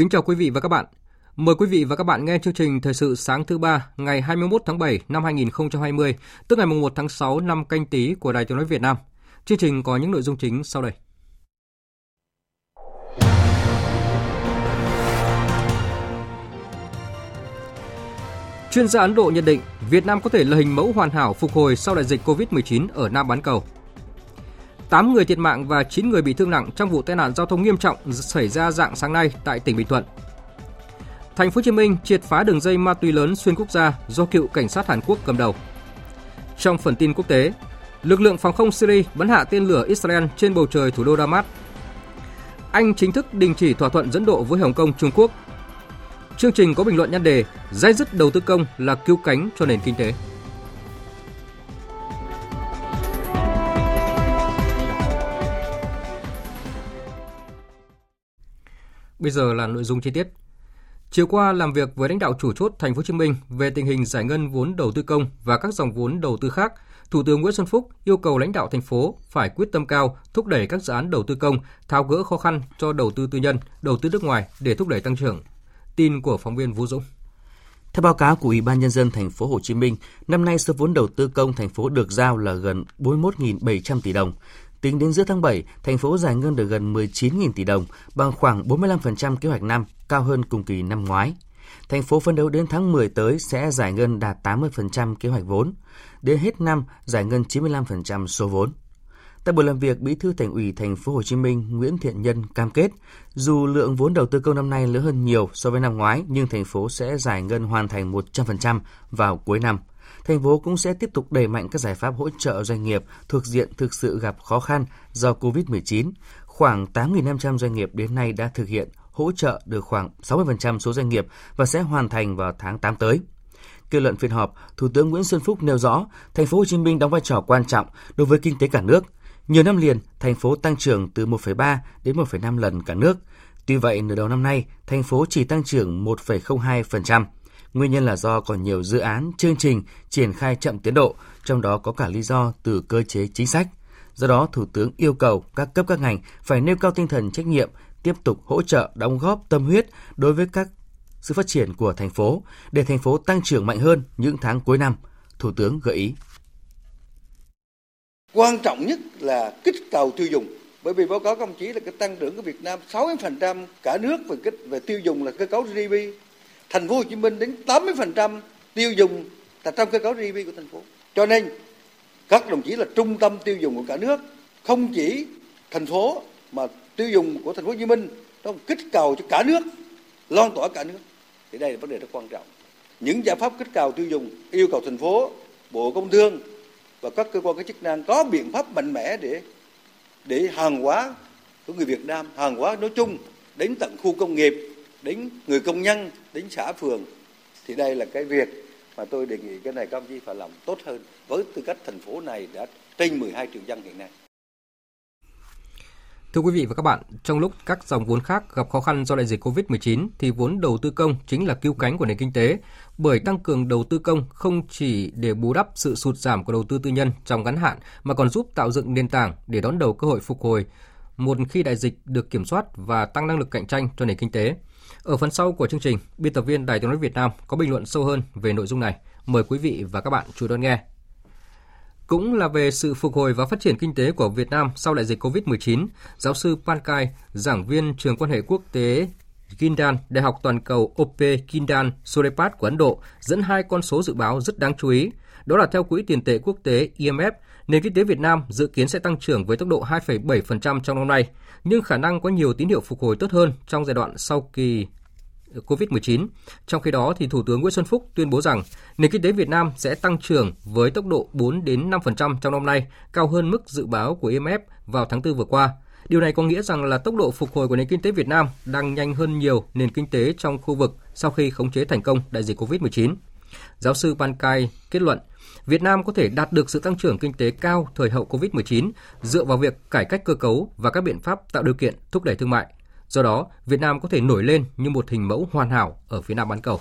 Kính chào quý vị và các bạn. Mời quý vị và các bạn nghe chương trình Thời sự sáng thứ ba ngày 21 tháng 7 năm 2020, tức ngày 1 tháng 6 năm canh tí của Đài Tiếng nói Việt Nam. Chương trình có những nội dung chính sau đây. Chuyên gia Ấn Độ nhận định Việt Nam có thể là hình mẫu hoàn hảo phục hồi sau đại dịch COVID-19 ở Nam bán cầu. 8 người thiệt mạng và 9 người bị thương nặng trong vụ tai nạn giao thông nghiêm trọng xảy ra dạng sáng nay tại tỉnh Bình Thuận. Thành phố Hồ Chí Minh triệt phá đường dây ma túy lớn xuyên quốc gia do cựu cảnh sát Hàn Quốc cầm đầu. Trong phần tin quốc tế, lực lượng phòng không Syria bắn hạ tên lửa Israel trên bầu trời thủ đô Damas. Anh chính thức đình chỉ thỏa thuận dẫn độ với Hồng Kông Trung Quốc. Chương trình có bình luận nhan đề Dai dứt đầu tư công là cứu cánh cho nền kinh tế. Bây giờ là nội dung chi tiết. Chiều qua làm việc với lãnh đạo chủ chốt Thành phố Hồ Chí Minh về tình hình giải ngân vốn đầu tư công và các dòng vốn đầu tư khác, Thủ tướng Nguyễn Xuân Phúc yêu cầu lãnh đạo thành phố phải quyết tâm cao thúc đẩy các dự án đầu tư công, tháo gỡ khó khăn cho đầu tư tư nhân, đầu tư nước ngoài để thúc đẩy tăng trưởng. Tin của phóng viên Vũ Dũng. Theo báo cáo của Ủy ban nhân dân thành phố Hồ Chí Minh, năm nay số vốn đầu tư công thành phố được giao là gần 41.700 tỷ đồng. Tính đến giữa tháng 7, thành phố giải ngân được gần 19.000 tỷ đồng, bằng khoảng 45% kế hoạch năm, cao hơn cùng kỳ năm ngoái. Thành phố phấn đấu đến tháng 10 tới sẽ giải ngân đạt 80% kế hoạch vốn. Đến hết năm, giải ngân 95% số vốn. Tại buổi làm việc, Bí thư Thành ủy Thành phố Hồ Chí Minh Nguyễn Thiện Nhân cam kết, dù lượng vốn đầu tư công năm nay lớn hơn nhiều so với năm ngoái, nhưng thành phố sẽ giải ngân hoàn thành 100% vào cuối năm thành phố cũng sẽ tiếp tục đẩy mạnh các giải pháp hỗ trợ doanh nghiệp thuộc diện thực sự gặp khó khăn do COVID-19. Khoảng 8.500 doanh nghiệp đến nay đã thực hiện hỗ trợ được khoảng 60% số doanh nghiệp và sẽ hoàn thành vào tháng 8 tới. Kết luận phiên họp, Thủ tướng Nguyễn Xuân Phúc nêu rõ, thành phố Hồ Chí Minh đóng vai trò quan trọng đối với kinh tế cả nước. Nhiều năm liền, thành phố tăng trưởng từ 1,3 đến 1,5 lần cả nước. Tuy vậy, nửa đầu năm nay, thành phố chỉ tăng trưởng 1,02%. Nguyên nhân là do còn nhiều dự án, chương trình triển khai chậm tiến độ, trong đó có cả lý do từ cơ chế chính sách. Do đó, Thủ tướng yêu cầu các cấp các ngành phải nêu cao tinh thần trách nhiệm, tiếp tục hỗ trợ đóng góp tâm huyết đối với các sự phát triển của thành phố để thành phố tăng trưởng mạnh hơn những tháng cuối năm, Thủ tướng gợi ý. Quan trọng nhất là kích cầu tiêu dùng bởi vì báo cáo công chí là cái tăng trưởng của Việt Nam 60% cả nước về kích về tiêu dùng là cơ cấu GDP thành phố Hồ Chí Minh đến 80% tiêu dùng là trong cơ cấu GDP của thành phố. Cho nên các đồng chí là trung tâm tiêu dùng của cả nước, không chỉ thành phố mà tiêu dùng của thành phố Hồ Chí Minh nó kích cầu cho cả nước, loan tỏa cả nước. Thì đây là vấn đề rất quan trọng. Những giải pháp kích cầu tiêu dùng yêu cầu thành phố, Bộ Công Thương và các cơ quan có chức năng có biện pháp mạnh mẽ để để hàng hóa của người Việt Nam, hàng hóa nói chung đến tận khu công nghiệp, đến người công nhân, đến xã phường thì đây là cái việc mà tôi đề nghị cái này các ông chí phải làm tốt hơn với tư cách thành phố này đã trên 12 triệu dân hiện nay. Thưa quý vị và các bạn, trong lúc các dòng vốn khác gặp khó khăn do đại dịch COVID-19 thì vốn đầu tư công chính là cứu cánh của nền kinh tế, bởi tăng cường đầu tư công không chỉ để bù đắp sự sụt giảm của đầu tư tư nhân trong ngắn hạn mà còn giúp tạo dựng nền tảng để đón đầu cơ hội phục hồi một khi đại dịch được kiểm soát và tăng năng lực cạnh tranh cho nền kinh tế. Ở phần sau của chương trình, biên tập viên Đài tiếng nói Việt Nam có bình luận sâu hơn về nội dung này. Mời quý vị và các bạn chú đón nghe. Cũng là về sự phục hồi và phát triển kinh tế của Việt Nam sau đại dịch COVID-19, giáo sư Pankai, giảng viên trường quan hệ quốc tế Gindan, Đại học Toàn cầu OP Gindan Surepat của Ấn Độ dẫn hai con số dự báo rất đáng chú ý. Đó là theo Quỹ tiền tệ quốc tế IMF, Nền kinh tế Việt Nam dự kiến sẽ tăng trưởng với tốc độ 2,7% trong năm nay, nhưng khả năng có nhiều tín hiệu phục hồi tốt hơn trong giai đoạn sau kỳ COVID-19. Trong khi đó, thì Thủ tướng Nguyễn Xuân Phúc tuyên bố rằng nền kinh tế Việt Nam sẽ tăng trưởng với tốc độ 4 đến 5% trong năm nay, cao hơn mức dự báo của IMF vào tháng 4 vừa qua. Điều này có nghĩa rằng là tốc độ phục hồi của nền kinh tế Việt Nam đang nhanh hơn nhiều nền kinh tế trong khu vực sau khi khống chế thành công đại dịch COVID-19. Giáo sư Pan Kai kết luận, Việt Nam có thể đạt được sự tăng trưởng kinh tế cao thời hậu COVID-19 dựa vào việc cải cách cơ cấu và các biện pháp tạo điều kiện thúc đẩy thương mại. Do đó, Việt Nam có thể nổi lên như một hình mẫu hoàn hảo ở phía Nam bán cầu.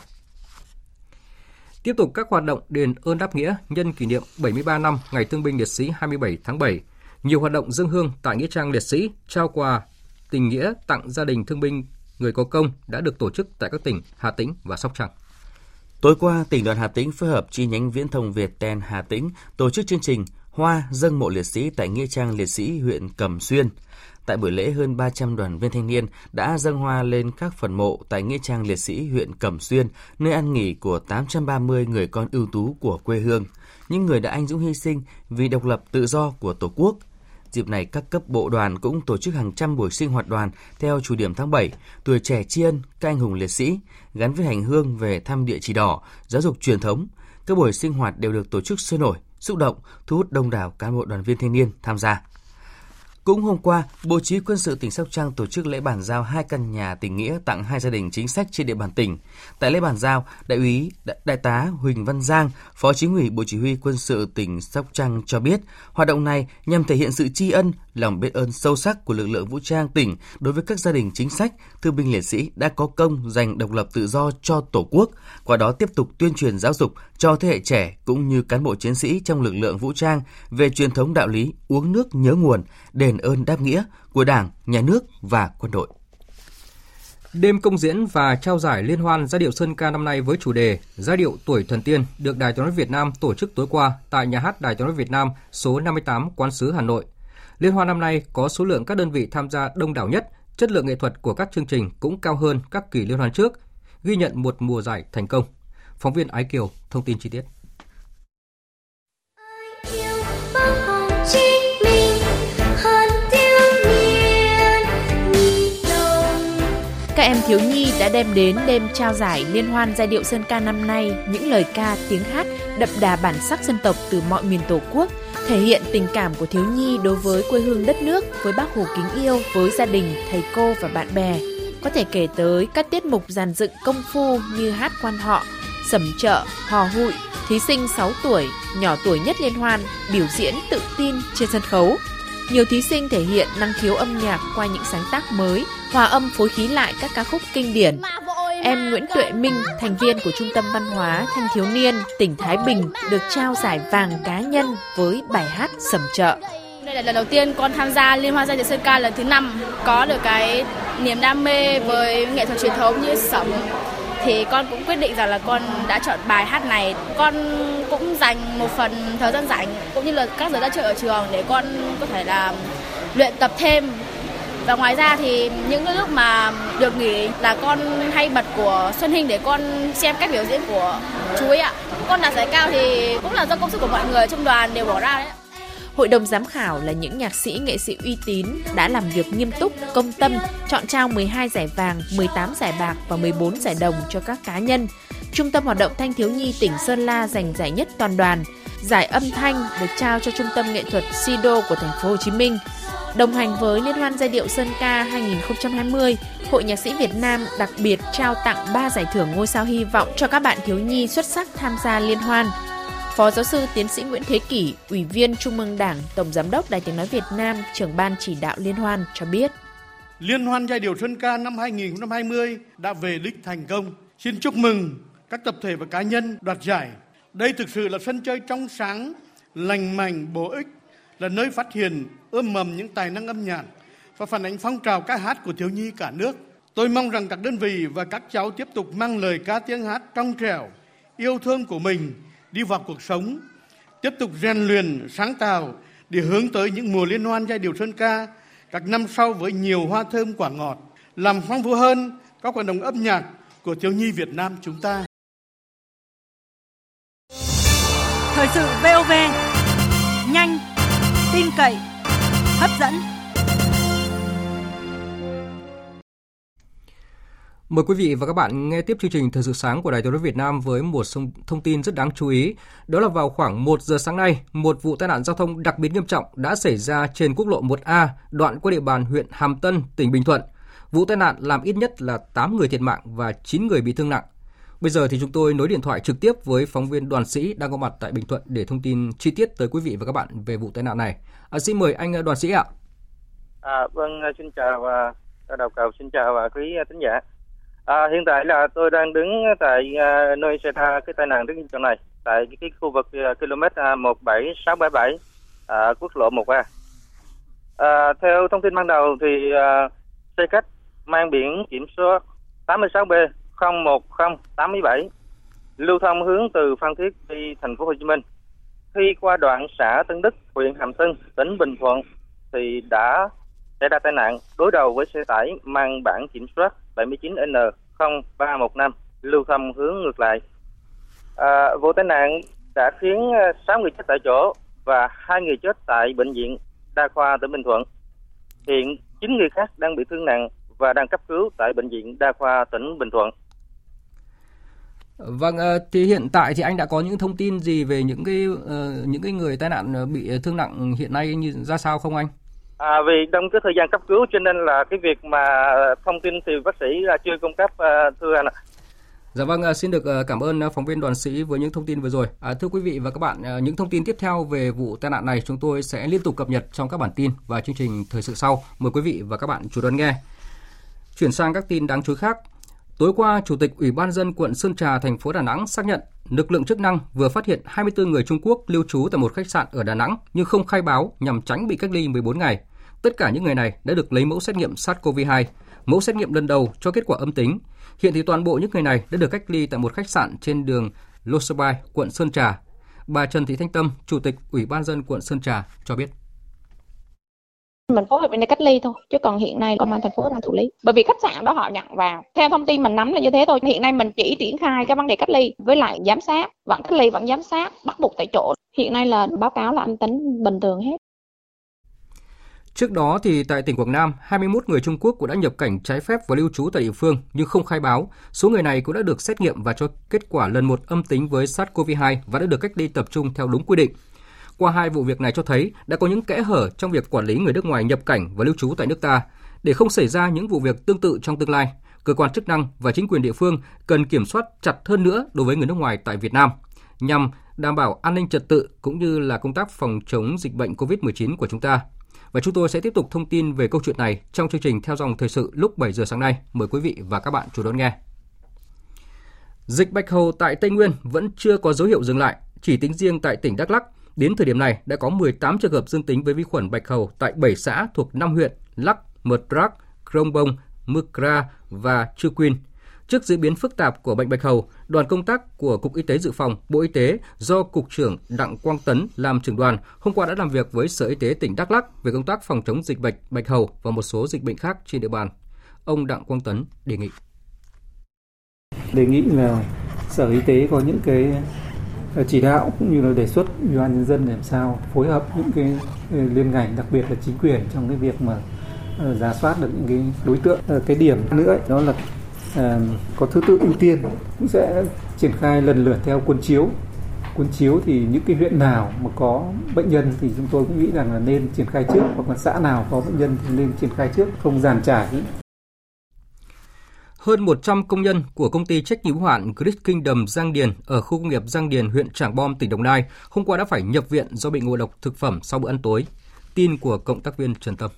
Tiếp tục các hoạt động đền ơn đáp nghĩa nhân kỷ niệm 73 năm Ngày Thương binh Liệt sĩ 27 tháng 7, nhiều hoạt động dân hương tại Nghĩa trang Liệt sĩ, trao quà, tình nghĩa tặng gia đình thương binh người có công đã được tổ chức tại các tỉnh Hà Tĩnh và Sóc Trăng. Tối qua, tỉnh đoàn Hà Tĩnh phối hợp chi nhánh Viễn thông Việt Ten Hà Tĩnh tổ chức chương trình Hoa dâng mộ liệt sĩ tại Nghĩa trang Liệt sĩ huyện Cẩm Xuyên. Tại buổi lễ, hơn 300 đoàn viên thanh niên đã dâng hoa lên các phần mộ tại Nghĩa trang Liệt sĩ huyện Cẩm Xuyên, nơi ăn nghỉ của 830 người con ưu tú của quê hương, những người đã anh dũng hy sinh vì độc lập tự do của Tổ quốc. Dịp này, các cấp bộ đoàn cũng tổ chức hàng trăm buổi sinh hoạt đoàn theo chủ điểm tháng 7, tuổi trẻ tri ân các anh hùng liệt sĩ, gắn với hành hương về thăm địa chỉ đỏ, giáo dục truyền thống. Các buổi sinh hoạt đều được tổ chức sôi nổi, xúc động, thu hút đông đảo cán bộ đoàn viên thanh niên tham gia. Cũng hôm qua, Bộ Chỉ quân sự tỉnh Sóc Trăng tổ chức lễ bàn giao hai căn nhà tình nghĩa tặng hai gia đình chính sách trên địa bàn tỉnh. Tại lễ bàn giao, Đại úy Đại tá Huỳnh Văn Giang, Phó Chính ủy Bộ Chỉ huy quân sự tỉnh Sóc Trăng cho biết, hoạt động này nhằm thể hiện sự tri ân, lòng biết ơn sâu sắc của lực lượng vũ trang tỉnh đối với các gia đình chính sách, thương binh liệt sĩ đã có công giành độc lập tự do cho Tổ quốc, qua đó tiếp tục tuyên truyền giáo dục cho thế hệ trẻ cũng như cán bộ chiến sĩ trong lực lượng vũ trang về truyền thống đạo lý uống nước nhớ nguồn, đền ơn đáp nghĩa của Đảng, Nhà nước và quân đội. Đêm công diễn và trao giải liên hoan giai điệu Sơn ca năm nay với chủ đề Giai điệu tuổi thần tiên được Đài Tiếng nói Việt Nam tổ chức tối qua tại nhà hát Đài Tiếng nói Việt Nam số 58 Quán sứ Hà Nội. Liên hoan năm nay có số lượng các đơn vị tham gia đông đảo nhất, chất lượng nghệ thuật của các chương trình cũng cao hơn các kỳ liên hoan trước, ghi nhận một mùa giải thành công. Phóng viên Ái Kiều thông tin chi tiết. Em thiếu nhi đã đem đến đêm trao giải Liên hoan giai điệu Sơn ca năm nay những lời ca tiếng hát đậm đà bản sắc dân tộc từ mọi miền Tổ quốc, thể hiện tình cảm của thiếu nhi đối với quê hương đất nước, với bác Hồ kính yêu, với gia đình, thầy cô và bạn bè. Có thể kể tới các tiết mục giàn dựng công phu như hát quan họ, sẩm chợ, hò hụi, thí sinh 6 tuổi, nhỏ tuổi nhất liên hoan, biểu diễn tự tin trên sân khấu. Nhiều thí sinh thể hiện năng khiếu âm nhạc qua những sáng tác mới, hòa âm phối khí lại các ca khúc kinh điển. Em Nguyễn Tuệ Minh, thành viên của Trung tâm Văn hóa Thanh thiếu niên tỉnh Thái Bình được trao giải vàng cá nhân với bài hát Sầm chợ. Đây là lần đầu tiên con tham gia Liên hoan giai điệu sơn ca lần thứ năm có được cái niềm đam mê với nghệ thuật truyền thống như sẩm thì con cũng quyết định rằng là con đã chọn bài hát này con cũng dành một phần thời gian rảnh cũng như là các giờ ra chơi ở trường để con có thể là luyện tập thêm và ngoài ra thì những cái lúc mà được nghỉ là con hay bật của Xuân Hinh để con xem cách biểu diễn của chú ấy ạ. Con đạt giải cao thì cũng là do công sức của mọi người trong đoàn đều bỏ ra đấy. Hội đồng giám khảo là những nhạc sĩ, nghệ sĩ uy tín đã làm việc nghiêm túc, công tâm, chọn trao 12 giải vàng, 18 giải bạc và 14 giải đồng cho các cá nhân. Trung tâm hoạt động thanh thiếu nhi tỉnh Sơn La giành giải nhất toàn đoàn. Giải âm thanh được trao cho Trung tâm nghệ thuật Sido của thành phố Hồ Chí Minh. Đồng hành với Liên hoan giai điệu Sơn ca 2020, Hội Nhạc sĩ Việt Nam đặc biệt trao tặng 3 giải thưởng ngôi sao hy vọng cho các bạn thiếu nhi xuất sắc tham gia liên hoan. Phó giáo sư tiến sĩ Nguyễn Thế Kỷ, Ủy viên Trung ương Đảng, Tổng Giám đốc Đài Tiếng Nói Việt Nam, trưởng ban chỉ đạo Liên hoan cho biết. Liên hoan giai điệu Xuân ca năm 2020 đã về đích thành công. Xin chúc mừng các tập thể và cá nhân đoạt giải. Đây thực sự là sân chơi trong sáng, lành mạnh, bổ ích, là nơi phát hiện, ươm mầm những tài năng âm nhạc và phản ánh phong trào ca hát của thiếu nhi cả nước. Tôi mong rằng các đơn vị và các cháu tiếp tục mang lời ca tiếng hát trong trẻo, yêu thương của mình đi vào cuộc sống, tiếp tục rèn luyện, sáng tạo để hướng tới những mùa liên hoan giai điệu Sơn ca các năm sau với nhiều hoa thơm quả ngọt, làm phong phú hơn các hoạt động âm nhạc của thiếu nhi Việt Nam chúng ta. Thời sự VOV, nhanh, tin cậy, hấp dẫn. Mời quý vị và các bạn nghe tiếp chương trình Thời sự sáng của Đài Tiếng nói Việt Nam với một thông tin rất đáng chú ý. Đó là vào khoảng 1 giờ sáng nay, một vụ tai nạn giao thông đặc biệt nghiêm trọng đã xảy ra trên quốc lộ 1A, đoạn qua địa bàn huyện Hàm Tân, tỉnh Bình Thuận. Vụ tai nạn làm ít nhất là 8 người thiệt mạng và 9 người bị thương nặng. Bây giờ thì chúng tôi nối điện thoại trực tiếp với phóng viên Đoàn Sĩ đang có mặt tại Bình Thuận để thông tin chi tiết tới quý vị và các bạn về vụ tai nạn này. À, xin mời anh à, Đoàn Sĩ ạ. À, vâng, à, xin chào và đầu cầu xin chào và quý à, thính giả. À, hiện tại là tôi đang đứng tại à, nơi xảy ra cái tai nạn rất nghiêm trọng này tại cái, cái khu vực à, km à, 17677 à, quốc lộ 1A. À, theo thông tin ban đầu thì à, xe khách mang biển kiểm soát 86B 01087 lưu thông hướng từ Phan Thiết đi thành phố Hồ Chí Minh. Khi qua đoạn xã Tân Đức, huyện Hàm Tân, tỉnh Bình Thuận thì đã xảy ra tai nạn đối đầu với xe tải mang bản kiểm soát 79N0315 lưu thông hướng ngược lại. À, vụ tai nạn đã khiến à, 6 người chết tại chỗ và hai người chết tại bệnh viện đa khoa tỉnh Bình Thuận. Hiện 9 người khác đang bị thương nặng và đang cấp cứu tại bệnh viện đa khoa tỉnh Bình Thuận. Vâng, ờ, thì hiện tại thì anh đã có những thông tin gì về những cái ờ, những cái người tai nạn ờ, bị thương nặng hiện nay như ra sao không anh? À, vì trong cái thời gian cấp cứu cho nên là cái việc mà thông tin thì bác sĩ là chưa cung cấp uh, thưa anh ạ. Dạ vâng, à, xin được à, cảm ơn phóng viên đoàn sĩ với những thông tin vừa rồi. À, thưa quý vị và các bạn, những thông tin tiếp theo về vụ tai nạn này chúng tôi sẽ liên tục cập nhật trong các bản tin và chương trình thời sự sau. Mời quý vị và các bạn chú đón nghe. Chuyển sang các tin đáng chú ý khác. Tối qua, Chủ tịch Ủy ban dân quận Sơn Trà, thành phố Đà Nẵng xác nhận lực lượng chức năng vừa phát hiện 24 người Trung Quốc lưu trú tại một khách sạn ở Đà Nẵng nhưng không khai báo nhằm tránh bị cách ly 14 ngày. Tất cả những người này đã được lấy mẫu xét nghiệm SARS-CoV-2. Mẫu xét nghiệm lần đầu cho kết quả âm tính. Hiện thì toàn bộ những người này đã được cách ly tại một khách sạn trên đường Losabai, quận Sơn Trà. Bà Trần Thị Thanh Tâm, Chủ tịch Ủy ban dân quận Sơn Trà cho biết. Mình phối hợp bên đây cách ly thôi chứ còn hiện nay công an thành phố đang thủ lý. Bởi vì khách sạn đó họ nhận vào. Theo thông tin mình nắm là như thế thôi. Hiện nay mình chỉ triển khai cái vấn đề cách ly với lại giám sát. Vẫn cách ly vẫn giám sát bắt buộc tại chỗ. Hiện nay là báo cáo là âm tính bình thường hết. Trước đó thì tại tỉnh Quảng Nam, 21 người Trung Quốc cũng đã nhập cảnh trái phép và lưu trú tại địa phương nhưng không khai báo. Số người này cũng đã được xét nghiệm và cho kết quả lần một âm tính với SARS-CoV-2 và đã được cách ly tập trung theo đúng quy định. Qua hai vụ việc này cho thấy đã có những kẽ hở trong việc quản lý người nước ngoài nhập cảnh và lưu trú tại nước ta. Để không xảy ra những vụ việc tương tự trong tương lai, cơ quan chức năng và chính quyền địa phương cần kiểm soát chặt hơn nữa đối với người nước ngoài tại Việt Nam nhằm đảm bảo an ninh trật tự cũng như là công tác phòng chống dịch bệnh COVID-19 của chúng ta. Và chúng tôi sẽ tiếp tục thông tin về câu chuyện này trong chương trình theo dòng thời sự lúc 7 giờ sáng nay. Mời quý vị và các bạn chú đón nghe. Dịch bạch hầu tại Tây Nguyên vẫn chưa có dấu hiệu dừng lại. Chỉ tính riêng tại tỉnh Đắk Lắk, Đến thời điểm này, đã có 18 trường hợp dương tính với vi khuẩn bạch hầu tại 7 xã thuộc 5 huyện Lắc, Mật Rắc, Krông Bông, mực ra và Chư Quyên. Trước diễn biến phức tạp của bệnh bạch hầu, đoàn công tác của Cục Y tế Dự phòng, Bộ Y tế do Cục trưởng Đặng Quang Tấn làm trưởng đoàn hôm qua đã làm việc với Sở Y tế tỉnh Đắk Lắk về công tác phòng chống dịch bệnh bạch hầu và một số dịch bệnh khác trên địa bàn. Ông Đặng Quang Tấn đề nghị. Đề nghị là Sở Y tế có những cái ờ, chỉ đạo cũng như là đề xuất ủy ban nhân dân làm sao phối hợp những cái ờ, liên ngành đặc biệt là chính quyền trong cái việc mà ờ, giả soát được những cái đối tượng cái điểm nữa ấy, đó là Ờ, có thứ tự ưu tiên cũng sẽ triển khai lần lượt theo cuốn chiếu cuốn chiếu thì những cái huyện nào mà có bệnh nhân thì chúng tôi cũng nghĩ rằng là nên triển khai trước hoặc là xã nào có bệnh nhân thì nên triển khai trước không giàn trải hơn 100 công nhân của công ty trách nhiệm hữu hạn Grid Kingdom Giang Điền ở khu công nghiệp Giang Điền, huyện Trảng Bom, tỉnh Đồng Nai hôm qua đã phải nhập viện do bị ngộ độc thực phẩm sau bữa ăn tối. Tin của cộng tác viên Trần Tâm.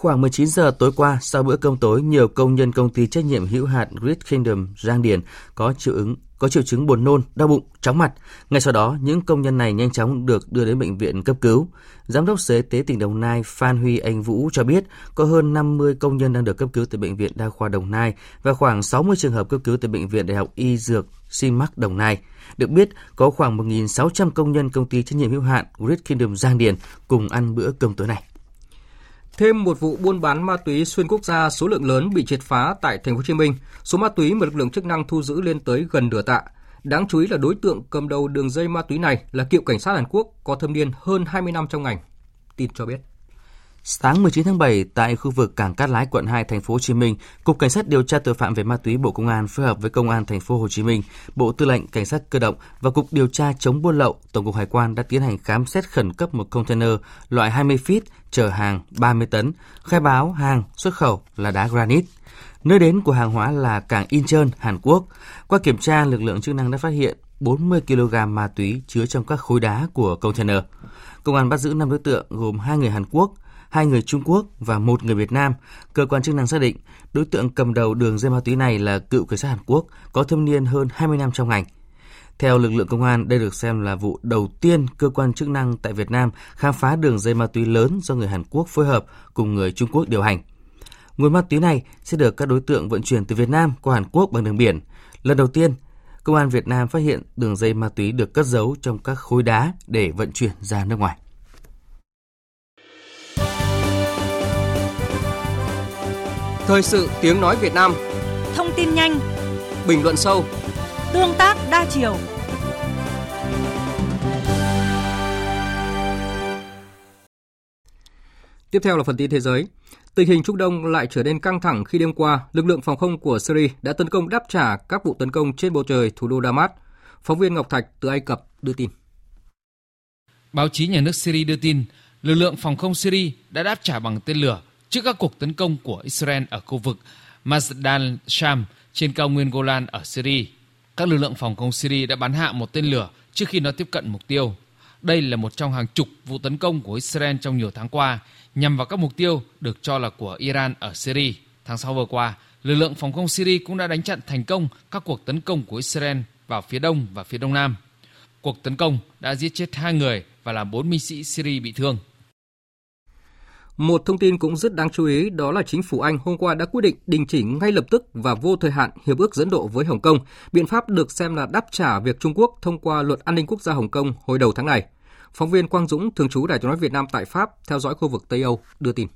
Khoảng 19 giờ tối qua, sau bữa cơm tối, nhiều công nhân công ty trách nhiệm hữu hạn Great Kingdom Giang Điền có triệu ứng có triệu chứng buồn nôn, đau bụng, chóng mặt. Ngay sau đó, những công nhân này nhanh chóng được đưa đến bệnh viện cấp cứu. Giám đốc Sở Y tế tỉnh Đồng Nai Phan Huy Anh Vũ cho biết có hơn 50 công nhân đang được cấp cứu tại Bệnh viện Đa khoa Đồng Nai và khoảng 60 trường hợp cấp cứu tại Bệnh viện Đại học Y Dược Simac Đồng Nai. Được biết, có khoảng 1.600 công nhân công ty trách nhiệm hữu hạn Great Kingdom Giang Điền cùng ăn bữa cơm tối này. Thêm một vụ buôn bán ma túy xuyên quốc gia số lượng lớn bị triệt phá tại thành phố Hồ Chí Minh. Số ma túy mà lực lượng chức năng thu giữ lên tới gần nửa tạ. Đáng chú ý là đối tượng cầm đầu đường dây ma túy này là cựu cảnh sát Hàn Quốc có thâm niên hơn 20 năm trong ngành. tin cho biết. Sáng 19 tháng 7 tại khu vực cảng Cát Lái quận 2 thành phố Hồ Chí Minh, Cục Cảnh sát điều tra tội phạm về ma túy Bộ Công an phối hợp với Công an thành phố Hồ Chí Minh, Bộ Tư lệnh Cảnh sát cơ động và Cục điều tra chống buôn lậu, Tổng cục Hải quan đã tiến hành khám xét khẩn cấp một container loại 20 feet chở hàng 30 tấn, khai báo hàng xuất khẩu là đá granite. Nơi đến của hàng hóa là cảng Incheon, Hàn Quốc. Qua kiểm tra, lực lượng chức năng đã phát hiện 40 kg ma túy chứa trong các khối đá của container. Công an bắt giữ 5 đối tượng gồm hai người Hàn Quốc, hai người Trung Quốc và một người Việt Nam. Cơ quan chức năng xác định đối tượng cầm đầu đường dây ma túy này là cựu cảnh sát Hàn Quốc, có thâm niên hơn 20 năm trong ngành. Theo lực lượng công an, đây được xem là vụ đầu tiên cơ quan chức năng tại Việt Nam khám phá đường dây ma túy lớn do người Hàn Quốc phối hợp cùng người Trung Quốc điều hành. Nguồn ma túy này sẽ được các đối tượng vận chuyển từ Việt Nam qua Hàn Quốc bằng đường biển. Lần đầu tiên, Công an Việt Nam phát hiện đường dây ma túy được cất giấu trong các khối đá để vận chuyển ra nước ngoài. Thời sự tiếng nói Việt Nam Thông tin nhanh Bình luận sâu Tương tác đa chiều Tiếp theo là phần tin thế giới. Tình hình Trung Đông lại trở nên căng thẳng khi đêm qua, lực lượng phòng không của Syria đã tấn công đáp trả các vụ tấn công trên bầu trời thủ đô Damas. Phóng viên Ngọc Thạch từ Ai Cập đưa tin. Báo chí nhà nước Syria đưa tin, lực lượng phòng không Syria đã đáp trả bằng tên lửa trước các cuộc tấn công của Israel ở khu vực Mazdan Sham trên cao nguyên Golan ở Syria. Các lực lượng phòng không Syria đã bắn hạ một tên lửa trước khi nó tiếp cận mục tiêu. Đây là một trong hàng chục vụ tấn công của Israel trong nhiều tháng qua nhằm vào các mục tiêu được cho là của Iran ở Syria. Tháng 6 vừa qua, lực lượng phòng không Syria cũng đã đánh chặn thành công các cuộc tấn công của Israel vào phía đông và phía đông nam. Cuộc tấn công đã giết chết hai người và làm bốn binh sĩ Syria bị thương. Một thông tin cũng rất đáng chú ý đó là chính phủ Anh hôm qua đã quyết định đình chỉ ngay lập tức và vô thời hạn hiệp ước dẫn độ với Hồng Kông, biện pháp được xem là đáp trả việc Trung Quốc thông qua luật an ninh quốc gia Hồng Kông hồi đầu tháng này. Phóng viên Quang Dũng, thường trú Đài tiếng nói Việt Nam tại Pháp, theo dõi khu vực Tây Âu, đưa tin.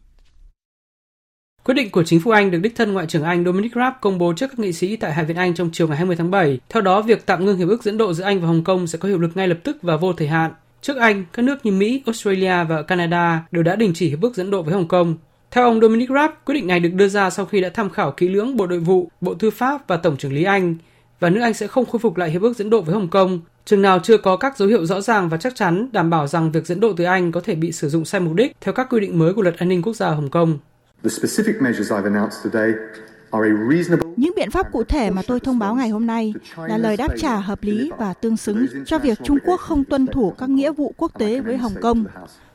Quyết định của chính phủ Anh được đích thân Ngoại trưởng Anh Dominic Raab công bố trước các nghị sĩ tại Hạ viện Anh trong chiều ngày 20 tháng 7. Theo đó, việc tạm ngưng hiệp ước dẫn độ giữa Anh và Hồng Kông sẽ có hiệu lực ngay lập tức và vô thời hạn. Trước Anh, các nước như Mỹ, Australia và Canada đều đã đình chỉ hiệp ước dẫn độ với Hồng Kông. Theo ông Dominic Raab, quyết định này được đưa ra sau khi đã tham khảo kỹ lưỡng Bộ Nội vụ, Bộ Tư pháp và Tổng trưởng lý Anh, và nước Anh sẽ không khôi phục lại hiệp ước dẫn độ với Hồng Kông, chừng nào chưa có các dấu hiệu rõ ràng và chắc chắn đảm bảo rằng việc dẫn độ từ Anh có thể bị sử dụng sai mục đích theo các quy định mới của luật an ninh quốc gia Hồng Kông. Những biện pháp cụ thể mà tôi thông báo ngày hôm nay là lời đáp trả hợp lý và tương xứng cho việc Trung Quốc không tuân thủ các nghĩa vụ quốc tế với Hồng Kông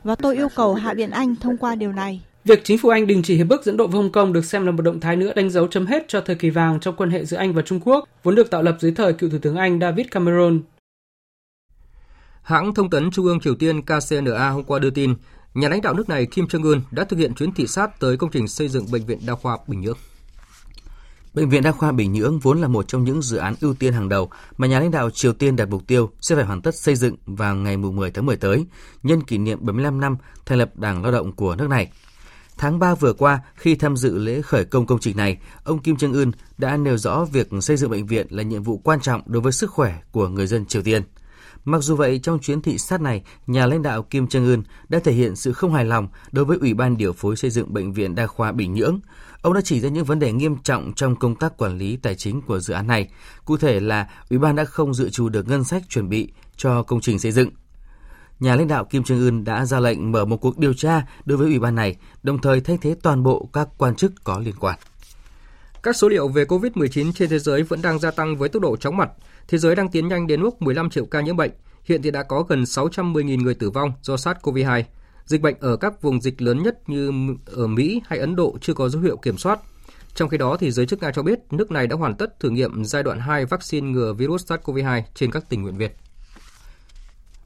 và tôi yêu cầu Hạ viện Anh thông qua điều này. Việc chính phủ Anh đình chỉ hiệp ước dẫn độ với Hồng Kông được xem là một động thái nữa đánh dấu chấm hết cho thời kỳ vàng trong quan hệ giữa Anh và Trung Quốc, vốn được tạo lập dưới thời cựu Thủ tướng Anh David Cameron. Hãng thông tấn Trung ương Triều Tiên KCNA hôm qua đưa tin, nhà lãnh đạo nước này Kim Jong-un đã thực hiện chuyến thị sát tới công trình xây dựng Bệnh viện Đa khoa Bình Nhưỡng. Bệnh viện Đa khoa Bình Nhưỡng vốn là một trong những dự án ưu tiên hàng đầu mà nhà lãnh đạo Triều Tiên đặt mục tiêu sẽ phải hoàn tất xây dựng vào ngày 10 tháng 10 tới, nhân kỷ niệm 75 năm thành lập Đảng Lao động của nước này. Tháng 3 vừa qua, khi tham dự lễ khởi công công trình này, ông Kim Jong Un đã nêu rõ việc xây dựng bệnh viện là nhiệm vụ quan trọng đối với sức khỏe của người dân Triều Tiên. Mặc dù vậy, trong chuyến thị sát này, nhà lãnh đạo Kim Jong Un đã thể hiện sự không hài lòng đối với Ủy ban điều phối xây dựng bệnh viện đa khoa Bình Nhưỡng. Ông đã chỉ ra những vấn đề nghiêm trọng trong công tác quản lý tài chính của dự án này. Cụ thể là Ủy ban đã không dự trù được ngân sách chuẩn bị cho công trình xây dựng nhà lãnh đạo Kim Jong Un đã ra lệnh mở một cuộc điều tra đối với ủy ban này, đồng thời thay thế toàn bộ các quan chức có liên quan. Các số liệu về COVID-19 trên thế giới vẫn đang gia tăng với tốc độ chóng mặt. Thế giới đang tiến nhanh đến mức 15 triệu ca nhiễm bệnh. Hiện thì đã có gần 610.000 người tử vong do SARS-CoV-2. Dịch bệnh ở các vùng dịch lớn nhất như ở Mỹ hay Ấn Độ chưa có dấu hiệu kiểm soát. Trong khi đó, thì giới chức Nga cho biết nước này đã hoàn tất thử nghiệm giai đoạn 2 vaccine ngừa virus SARS-CoV-2 trên các tình nguyện viên.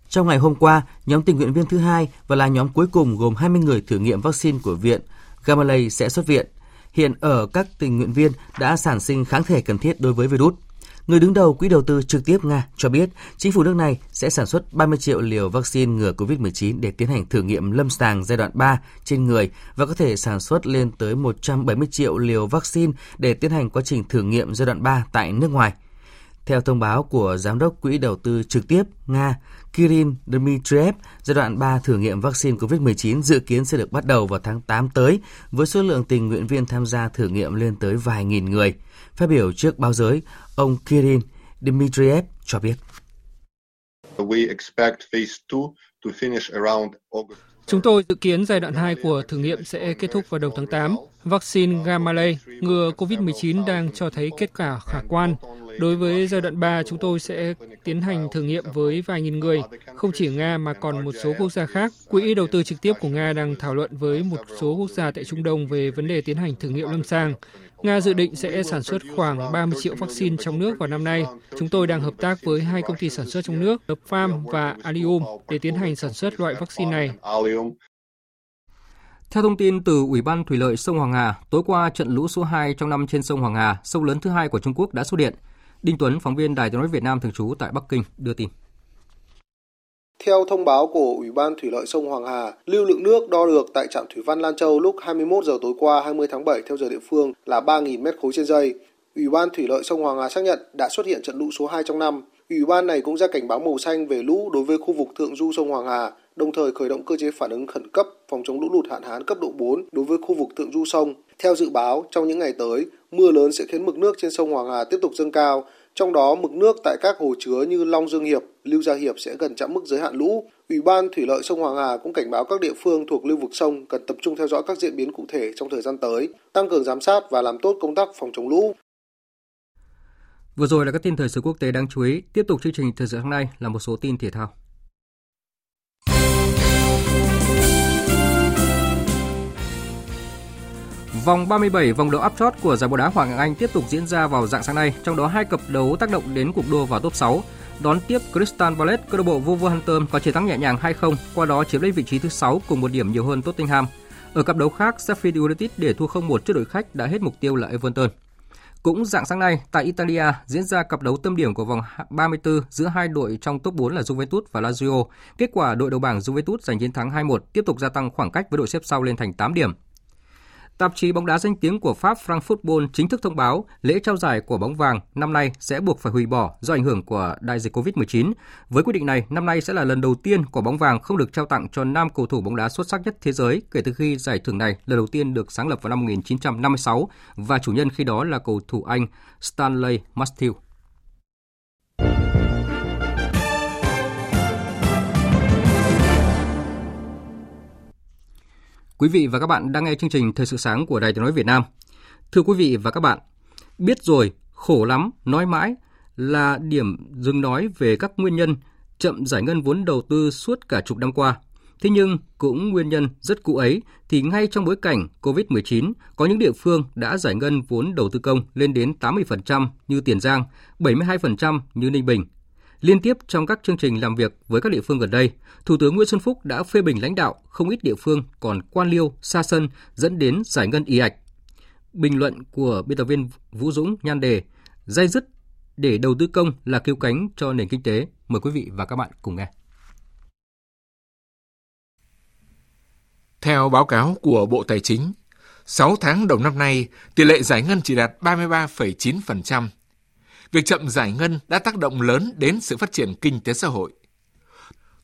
Trong ngày hôm qua, nhóm tình nguyện viên thứ hai và là nhóm cuối cùng gồm 20 người thử nghiệm vaccine của viện Gamaleya sẽ xuất viện. Hiện ở các tình nguyện viên đã sản sinh kháng thể cần thiết đối với virus. Người đứng đầu quỹ đầu tư trực tiếp Nga cho biết chính phủ nước này sẽ sản xuất 30 triệu liều vaccine ngừa COVID-19 để tiến hành thử nghiệm lâm sàng giai đoạn 3 trên người và có thể sản xuất lên tới 170 triệu liều vaccine để tiến hành quá trình thử nghiệm giai đoạn 3 tại nước ngoài. Theo thông báo của Giám đốc Quỹ đầu tư trực tiếp Nga Kirill Dmitriev, giai đoạn 3 thử nghiệm vaccine COVID-19 dự kiến sẽ được bắt đầu vào tháng 8 tới, với số lượng tình nguyện viên tham gia thử nghiệm lên tới vài nghìn người. Phát biểu trước báo giới, ông Kirill Dmitriev cho biết. We expect phase 2 to finish around August. Chúng tôi dự kiến giai đoạn 2 của thử nghiệm sẽ kết thúc vào đầu tháng 8. Vaccine Gamalay ngừa COVID-19 đang cho thấy kết quả khả quan. Đối với giai đoạn 3, chúng tôi sẽ tiến hành thử nghiệm với vài nghìn người, không chỉ Nga mà còn một số quốc gia khác. Quỹ đầu tư trực tiếp của Nga đang thảo luận với một số quốc gia tại Trung Đông về vấn đề tiến hành thử nghiệm lâm sàng. Nga dự định sẽ sản xuất khoảng 30 triệu vaccine trong nước vào năm nay. Chúng tôi đang hợp tác với hai công ty sản xuất trong nước, Lập Farm và Allium, để tiến hành sản xuất loại vaccine này. Theo thông tin từ Ủy ban Thủy lợi sông Hoàng Hà, tối qua trận lũ số 2 trong năm trên sông Hoàng Hà, sông lớn thứ hai của Trung Quốc đã xuất hiện. Đinh Tuấn, phóng viên Đài tiếng nói Việt Nam thường trú tại Bắc Kinh đưa tin. Theo thông báo của Ủy ban Thủy lợi sông Hoàng Hà, lưu lượng nước đo được tại trạm thủy văn Lan Châu lúc 21 giờ tối qua 20 tháng 7 theo giờ địa phương là 3.000 mét khối trên giây. Ủy ban Thủy lợi sông Hoàng Hà xác nhận đã xuất hiện trận lũ số 2 trong năm. Ủy ban này cũng ra cảnh báo màu xanh về lũ đối với khu vực thượng du sông Hoàng Hà, đồng thời khởi động cơ chế phản ứng khẩn cấp phòng chống lũ lụt hạn hán cấp độ 4 đối với khu vực thượng du sông. Theo dự báo, trong những ngày tới, mưa lớn sẽ khiến mực nước trên sông Hoàng Hà tiếp tục dâng cao, trong đó mực nước tại các hồ chứa như Long Dương Hiệp, Lưu Gia Hiệp sẽ gần chạm mức giới hạn lũ. Ủy ban Thủy lợi sông Hoàng Hà cũng cảnh báo các địa phương thuộc lưu vực sông cần tập trung theo dõi các diễn biến cụ thể trong thời gian tới, tăng cường giám sát và làm tốt công tác phòng chống lũ. Vừa rồi là các tin thời sự quốc tế đáng chú ý. Tiếp tục chương trình thời sự hôm nay là một số tin thể thao. Vòng 37 vòng đấu áp chót của giải bóng đá Hoàng Anh tiếp tục diễn ra vào dạng sáng nay, trong đó hai cặp đấu tác động đến cuộc đua vào top 6. Đón tiếp Crystal Palace, câu lạc bộ Wolverhampton có chiến thắng nhẹ nhàng 2-0, qua đó chiếm lấy vị trí thứ 6 cùng một điểm nhiều hơn Tottenham. Ở cặp đấu khác, Sheffield United để thua 0-1 trước đội khách đã hết mục tiêu là Everton. Cũng dạng sáng nay, tại Italia diễn ra cặp đấu tâm điểm của vòng 34 giữa hai đội trong top 4 là Juventus và Lazio. Kết quả đội đầu bảng Juventus giành chiến thắng 2-1, tiếp tục gia tăng khoảng cách với đội xếp sau lên thành 8 điểm. Tạp chí bóng đá danh tiếng của Pháp Frank Football chính thức thông báo lễ trao giải của bóng vàng năm nay sẽ buộc phải hủy bỏ do ảnh hưởng của đại dịch Covid-19. Với quyết định này, năm nay sẽ là lần đầu tiên quả bóng vàng không được trao tặng cho nam cầu thủ bóng đá xuất sắc nhất thế giới kể từ khi giải thưởng này lần đầu tiên được sáng lập vào năm 1956 và chủ nhân khi đó là cầu thủ Anh Stanley Matthews. Quý vị và các bạn đang nghe chương trình Thời sự sáng của Đài Tiếng nói Việt Nam. Thưa quý vị và các bạn, biết rồi, khổ lắm, nói mãi là điểm dừng nói về các nguyên nhân chậm giải ngân vốn đầu tư suốt cả chục năm qua. Thế nhưng cũng nguyên nhân rất cũ ấy thì ngay trong bối cảnh COVID-19 có những địa phương đã giải ngân vốn đầu tư công lên đến 80% như Tiền Giang, 72% như Ninh Bình, Liên tiếp trong các chương trình làm việc với các địa phương gần đây, Thủ tướng Nguyễn Xuân Phúc đã phê bình lãnh đạo không ít địa phương còn quan liêu, xa sân dẫn đến giải ngân y ạch. Bình luận của biên tập viên Vũ Dũng nhan đề dây dứt để đầu tư công là cứu cánh cho nền kinh tế. Mời quý vị và các bạn cùng nghe. Theo báo cáo của Bộ Tài chính, 6 tháng đầu năm nay, tỷ lệ giải ngân chỉ đạt 33,9%, việc chậm giải ngân đã tác động lớn đến sự phát triển kinh tế xã hội.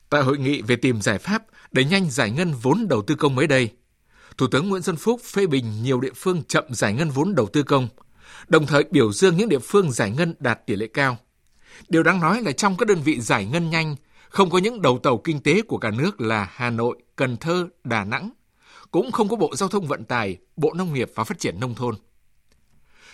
Tại hội nghị về tìm giải pháp để nhanh giải ngân vốn đầu tư công mới đây, Thủ tướng Nguyễn Xuân Phúc phê bình nhiều địa phương chậm giải ngân vốn đầu tư công, đồng thời biểu dương những địa phương giải ngân đạt tỷ lệ cao. Điều đáng nói là trong các đơn vị giải ngân nhanh, không có những đầu tàu kinh tế của cả nước là Hà Nội, Cần Thơ, Đà Nẵng, cũng không có Bộ Giao thông Vận tải, Bộ Nông nghiệp và Phát triển Nông thôn.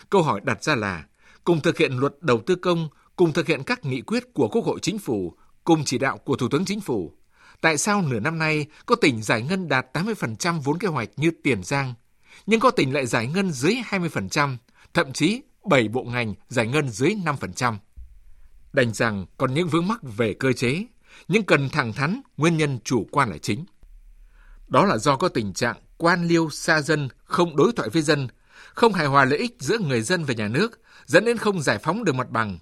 Câu hỏi đặt ra là, cùng thực hiện luật đầu tư công, cùng thực hiện các nghị quyết của Quốc hội Chính phủ, cùng chỉ đạo của Thủ tướng Chính phủ. Tại sao nửa năm nay có tỉnh giải ngân đạt 80% vốn kế hoạch như Tiền Giang, nhưng có tỉnh lại giải ngân dưới 20%, thậm chí 7 bộ ngành giải ngân dưới 5%. Đành rằng còn những vướng mắc về cơ chế, nhưng cần thẳng thắn nguyên nhân chủ quan là chính. Đó là do có tình trạng quan liêu xa dân, không đối thoại với dân, không hài hòa lợi ích giữa người dân và nhà nước, dẫn đến không giải phóng được mặt bằng.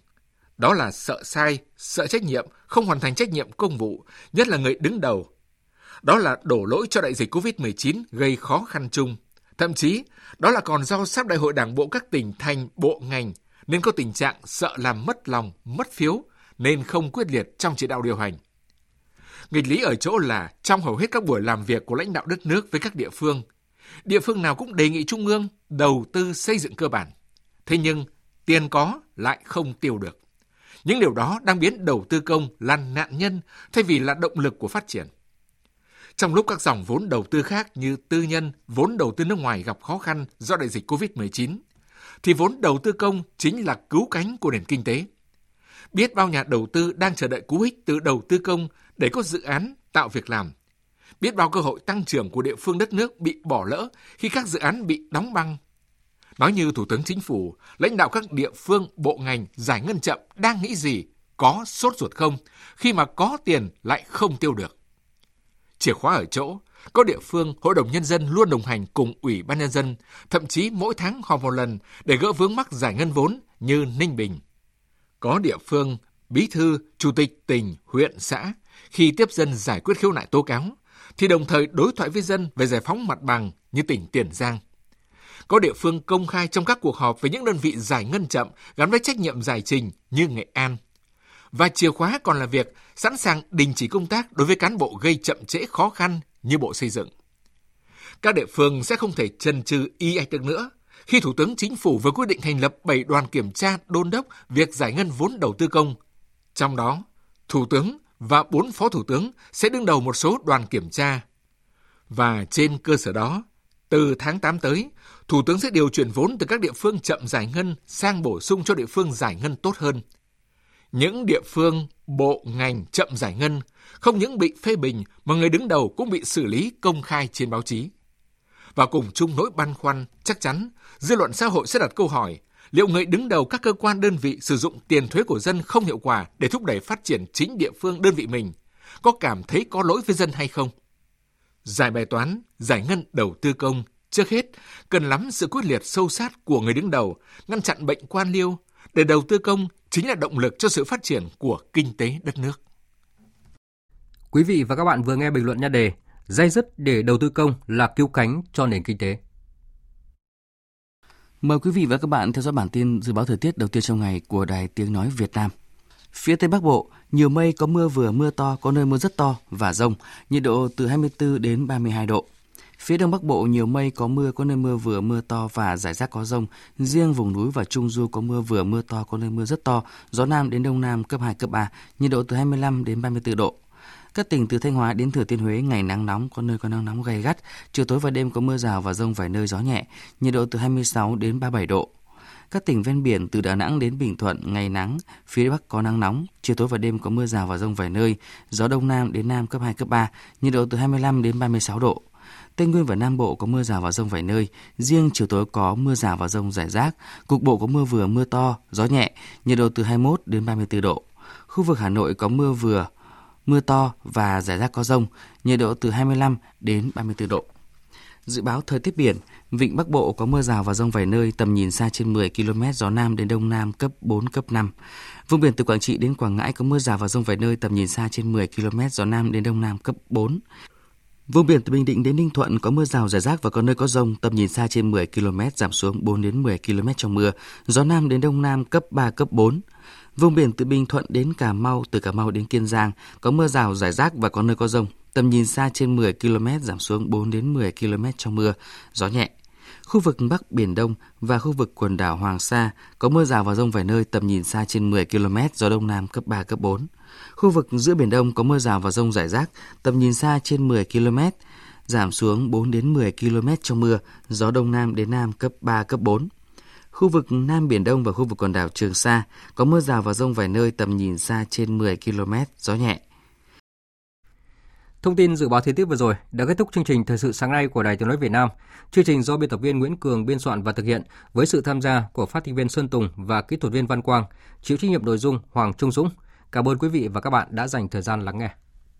Đó là sợ sai, sợ trách nhiệm, không hoàn thành trách nhiệm công vụ, nhất là người đứng đầu. Đó là đổ lỗi cho đại dịch COVID-19 gây khó khăn chung. Thậm chí, đó là còn do sắp đại hội đảng bộ các tỉnh thành, bộ ngành nên có tình trạng sợ làm mất lòng, mất phiếu nên không quyết liệt trong chỉ đạo điều hành. Nghịch lý ở chỗ là trong hầu hết các buổi làm việc của lãnh đạo đất nước với các địa phương, địa phương nào cũng đề nghị Trung ương đầu tư xây dựng cơ bản. Thế nhưng tiền có lại không tiêu được. Những điều đó đang biến đầu tư công là nạn nhân thay vì là động lực của phát triển. Trong lúc các dòng vốn đầu tư khác như tư nhân, vốn đầu tư nước ngoài gặp khó khăn do đại dịch COVID-19, thì vốn đầu tư công chính là cứu cánh của nền kinh tế. Biết bao nhà đầu tư đang chờ đợi cú hích từ đầu tư công để có dự án tạo việc làm. Biết bao cơ hội tăng trưởng của địa phương đất nước bị bỏ lỡ khi các dự án bị đóng băng. Nói như Thủ tướng Chính phủ, lãnh đạo các địa phương, bộ ngành giải ngân chậm đang nghĩ gì, có sốt ruột không, khi mà có tiền lại không tiêu được. Chìa khóa ở chỗ, có địa phương, Hội đồng Nhân dân luôn đồng hành cùng Ủy ban Nhân dân, thậm chí mỗi tháng họp một lần để gỡ vướng mắc giải ngân vốn như Ninh Bình. Có địa phương, bí thư, chủ tịch tỉnh, huyện, xã, khi tiếp dân giải quyết khiếu nại tố cáo, thì đồng thời đối thoại với dân về giải phóng mặt bằng như tỉnh Tiền Giang. Có địa phương công khai trong các cuộc họp về những đơn vị giải ngân chậm gắn với trách nhiệm giải trình như Nghệ An. Và chìa khóa còn là việc sẵn sàng đình chỉ công tác đối với cán bộ gây chậm trễ khó khăn như Bộ Xây dựng. Các địa phương sẽ không thể chần chừ y ạch được nữa khi Thủ tướng Chính phủ vừa quyết định thành lập 7 đoàn kiểm tra đôn đốc việc giải ngân vốn đầu tư công. Trong đó, Thủ tướng và 4 phó thủ tướng sẽ đứng đầu một số đoàn kiểm tra. Và trên cơ sở đó, từ tháng 8 tới, Thủ tướng sẽ điều chuyển vốn từ các địa phương chậm giải ngân sang bổ sung cho địa phương giải ngân tốt hơn. Những địa phương, bộ, ngành chậm giải ngân không những bị phê bình mà người đứng đầu cũng bị xử lý công khai trên báo chí. Và cùng chung nỗi băn khoăn, chắc chắn dư luận xã hội sẽ đặt câu hỏi liệu người đứng đầu các cơ quan đơn vị sử dụng tiền thuế của dân không hiệu quả để thúc đẩy phát triển chính địa phương đơn vị mình có cảm thấy có lỗi với dân hay không? Giải bài toán, giải ngân đầu tư công, trước hết cần lắm sự quyết liệt sâu sát của người đứng đầu, ngăn chặn bệnh quan liêu, để đầu tư công chính là động lực cho sự phát triển của kinh tế đất nước. Quý vị và các bạn vừa nghe bình luận nha đề Dây dứt để đầu tư công là cứu cánh cho nền kinh tế. Mời quý vị và các bạn theo dõi bản tin dự báo thời tiết đầu tiên trong ngày của Đài Tiếng Nói Việt Nam. Phía Tây Bắc Bộ, nhiều mây có mưa vừa mưa to, có nơi mưa rất to và rông, nhiệt độ từ 24 đến 32 độ. Phía Đông Bắc Bộ nhiều mây có mưa, có nơi mưa vừa mưa to và rải rác có rông. Riêng vùng núi và Trung Du có mưa vừa mưa to, có nơi mưa rất to. Gió Nam đến Đông Nam cấp 2, cấp 3, nhiệt độ từ 25 đến 34 độ. Các tỉnh từ Thanh Hóa đến Thừa Thiên Huế ngày nắng nóng, có nơi có nắng nóng gay gắt. Chiều tối và đêm có mưa rào và rông vài nơi gió nhẹ, nhiệt độ từ 26 đến 37 độ. Các tỉnh ven biển từ Đà Nẵng đến Bình Thuận ngày nắng, phía Bắc có nắng nóng, chiều tối và đêm có mưa rào và rông vài nơi, gió Đông Nam đến Nam cấp 2, cấp 3, nhiệt độ từ 25 đến 36 độ. Tây Nguyên và Nam Bộ có mưa rào và rông vài nơi, riêng chiều tối có mưa rào và rông rải rác, cục bộ có mưa vừa mưa to, gió nhẹ, nhiệt độ từ 21 đến 34 độ. Khu vực Hà Nội có mưa vừa, mưa to và rải rác có rông, nhiệt độ từ 25 đến 34 độ. Dự báo thời tiết biển, vịnh Bắc Bộ có mưa rào và rông vài nơi, tầm nhìn xa trên 10 km, gió Nam đến Đông Nam cấp 4, cấp 5. Vùng biển từ Quảng Trị đến Quảng Ngãi có mưa rào và rông vài nơi, tầm nhìn xa trên 10 km, gió Nam đến Đông Nam cấp 4. Vùng biển từ Bình Định đến Ninh Thuận có mưa rào rải rác và có nơi có rông, tầm nhìn xa trên 10 km, giảm xuống 4 đến 10 km trong mưa, gió Nam đến Đông Nam cấp 3, cấp 4. Vùng biển từ Bình Thuận đến Cà Mau, từ Cà Mau đến Kiên Giang có mưa rào rải rác và có nơi có rông. Tầm nhìn xa trên 10 km giảm xuống 4 đến 10 km trong mưa, gió nhẹ. Khu vực Bắc Biển Đông và khu vực quần đảo Hoàng Sa có mưa rào và rông vài nơi tầm nhìn xa trên 10 km, gió Đông Nam cấp 3, cấp 4. Khu vực giữa Biển Đông có mưa rào và rông rải rác, tầm nhìn xa trên 10 km, giảm xuống 4 đến 10 km trong mưa, gió Đông Nam đến Nam cấp 3, cấp 4. Khu vực Nam Biển Đông và khu vực quần đảo Trường Sa có mưa rào và rông vài nơi tầm nhìn xa trên 10 km, gió nhẹ. Thông tin dự báo thời tiết vừa rồi đã kết thúc chương trình thời sự sáng nay của Đài Tiếng nói Việt Nam. Chương trình do biên tập viên Nguyễn Cường biên soạn và thực hiện với sự tham gia của phát thanh viên Sơn Tùng và kỹ thuật viên Văn Quang, chịu trách nhiệm nội dung Hoàng Trung Dũng. Cảm ơn quý vị và các bạn đã dành thời gian lắng nghe.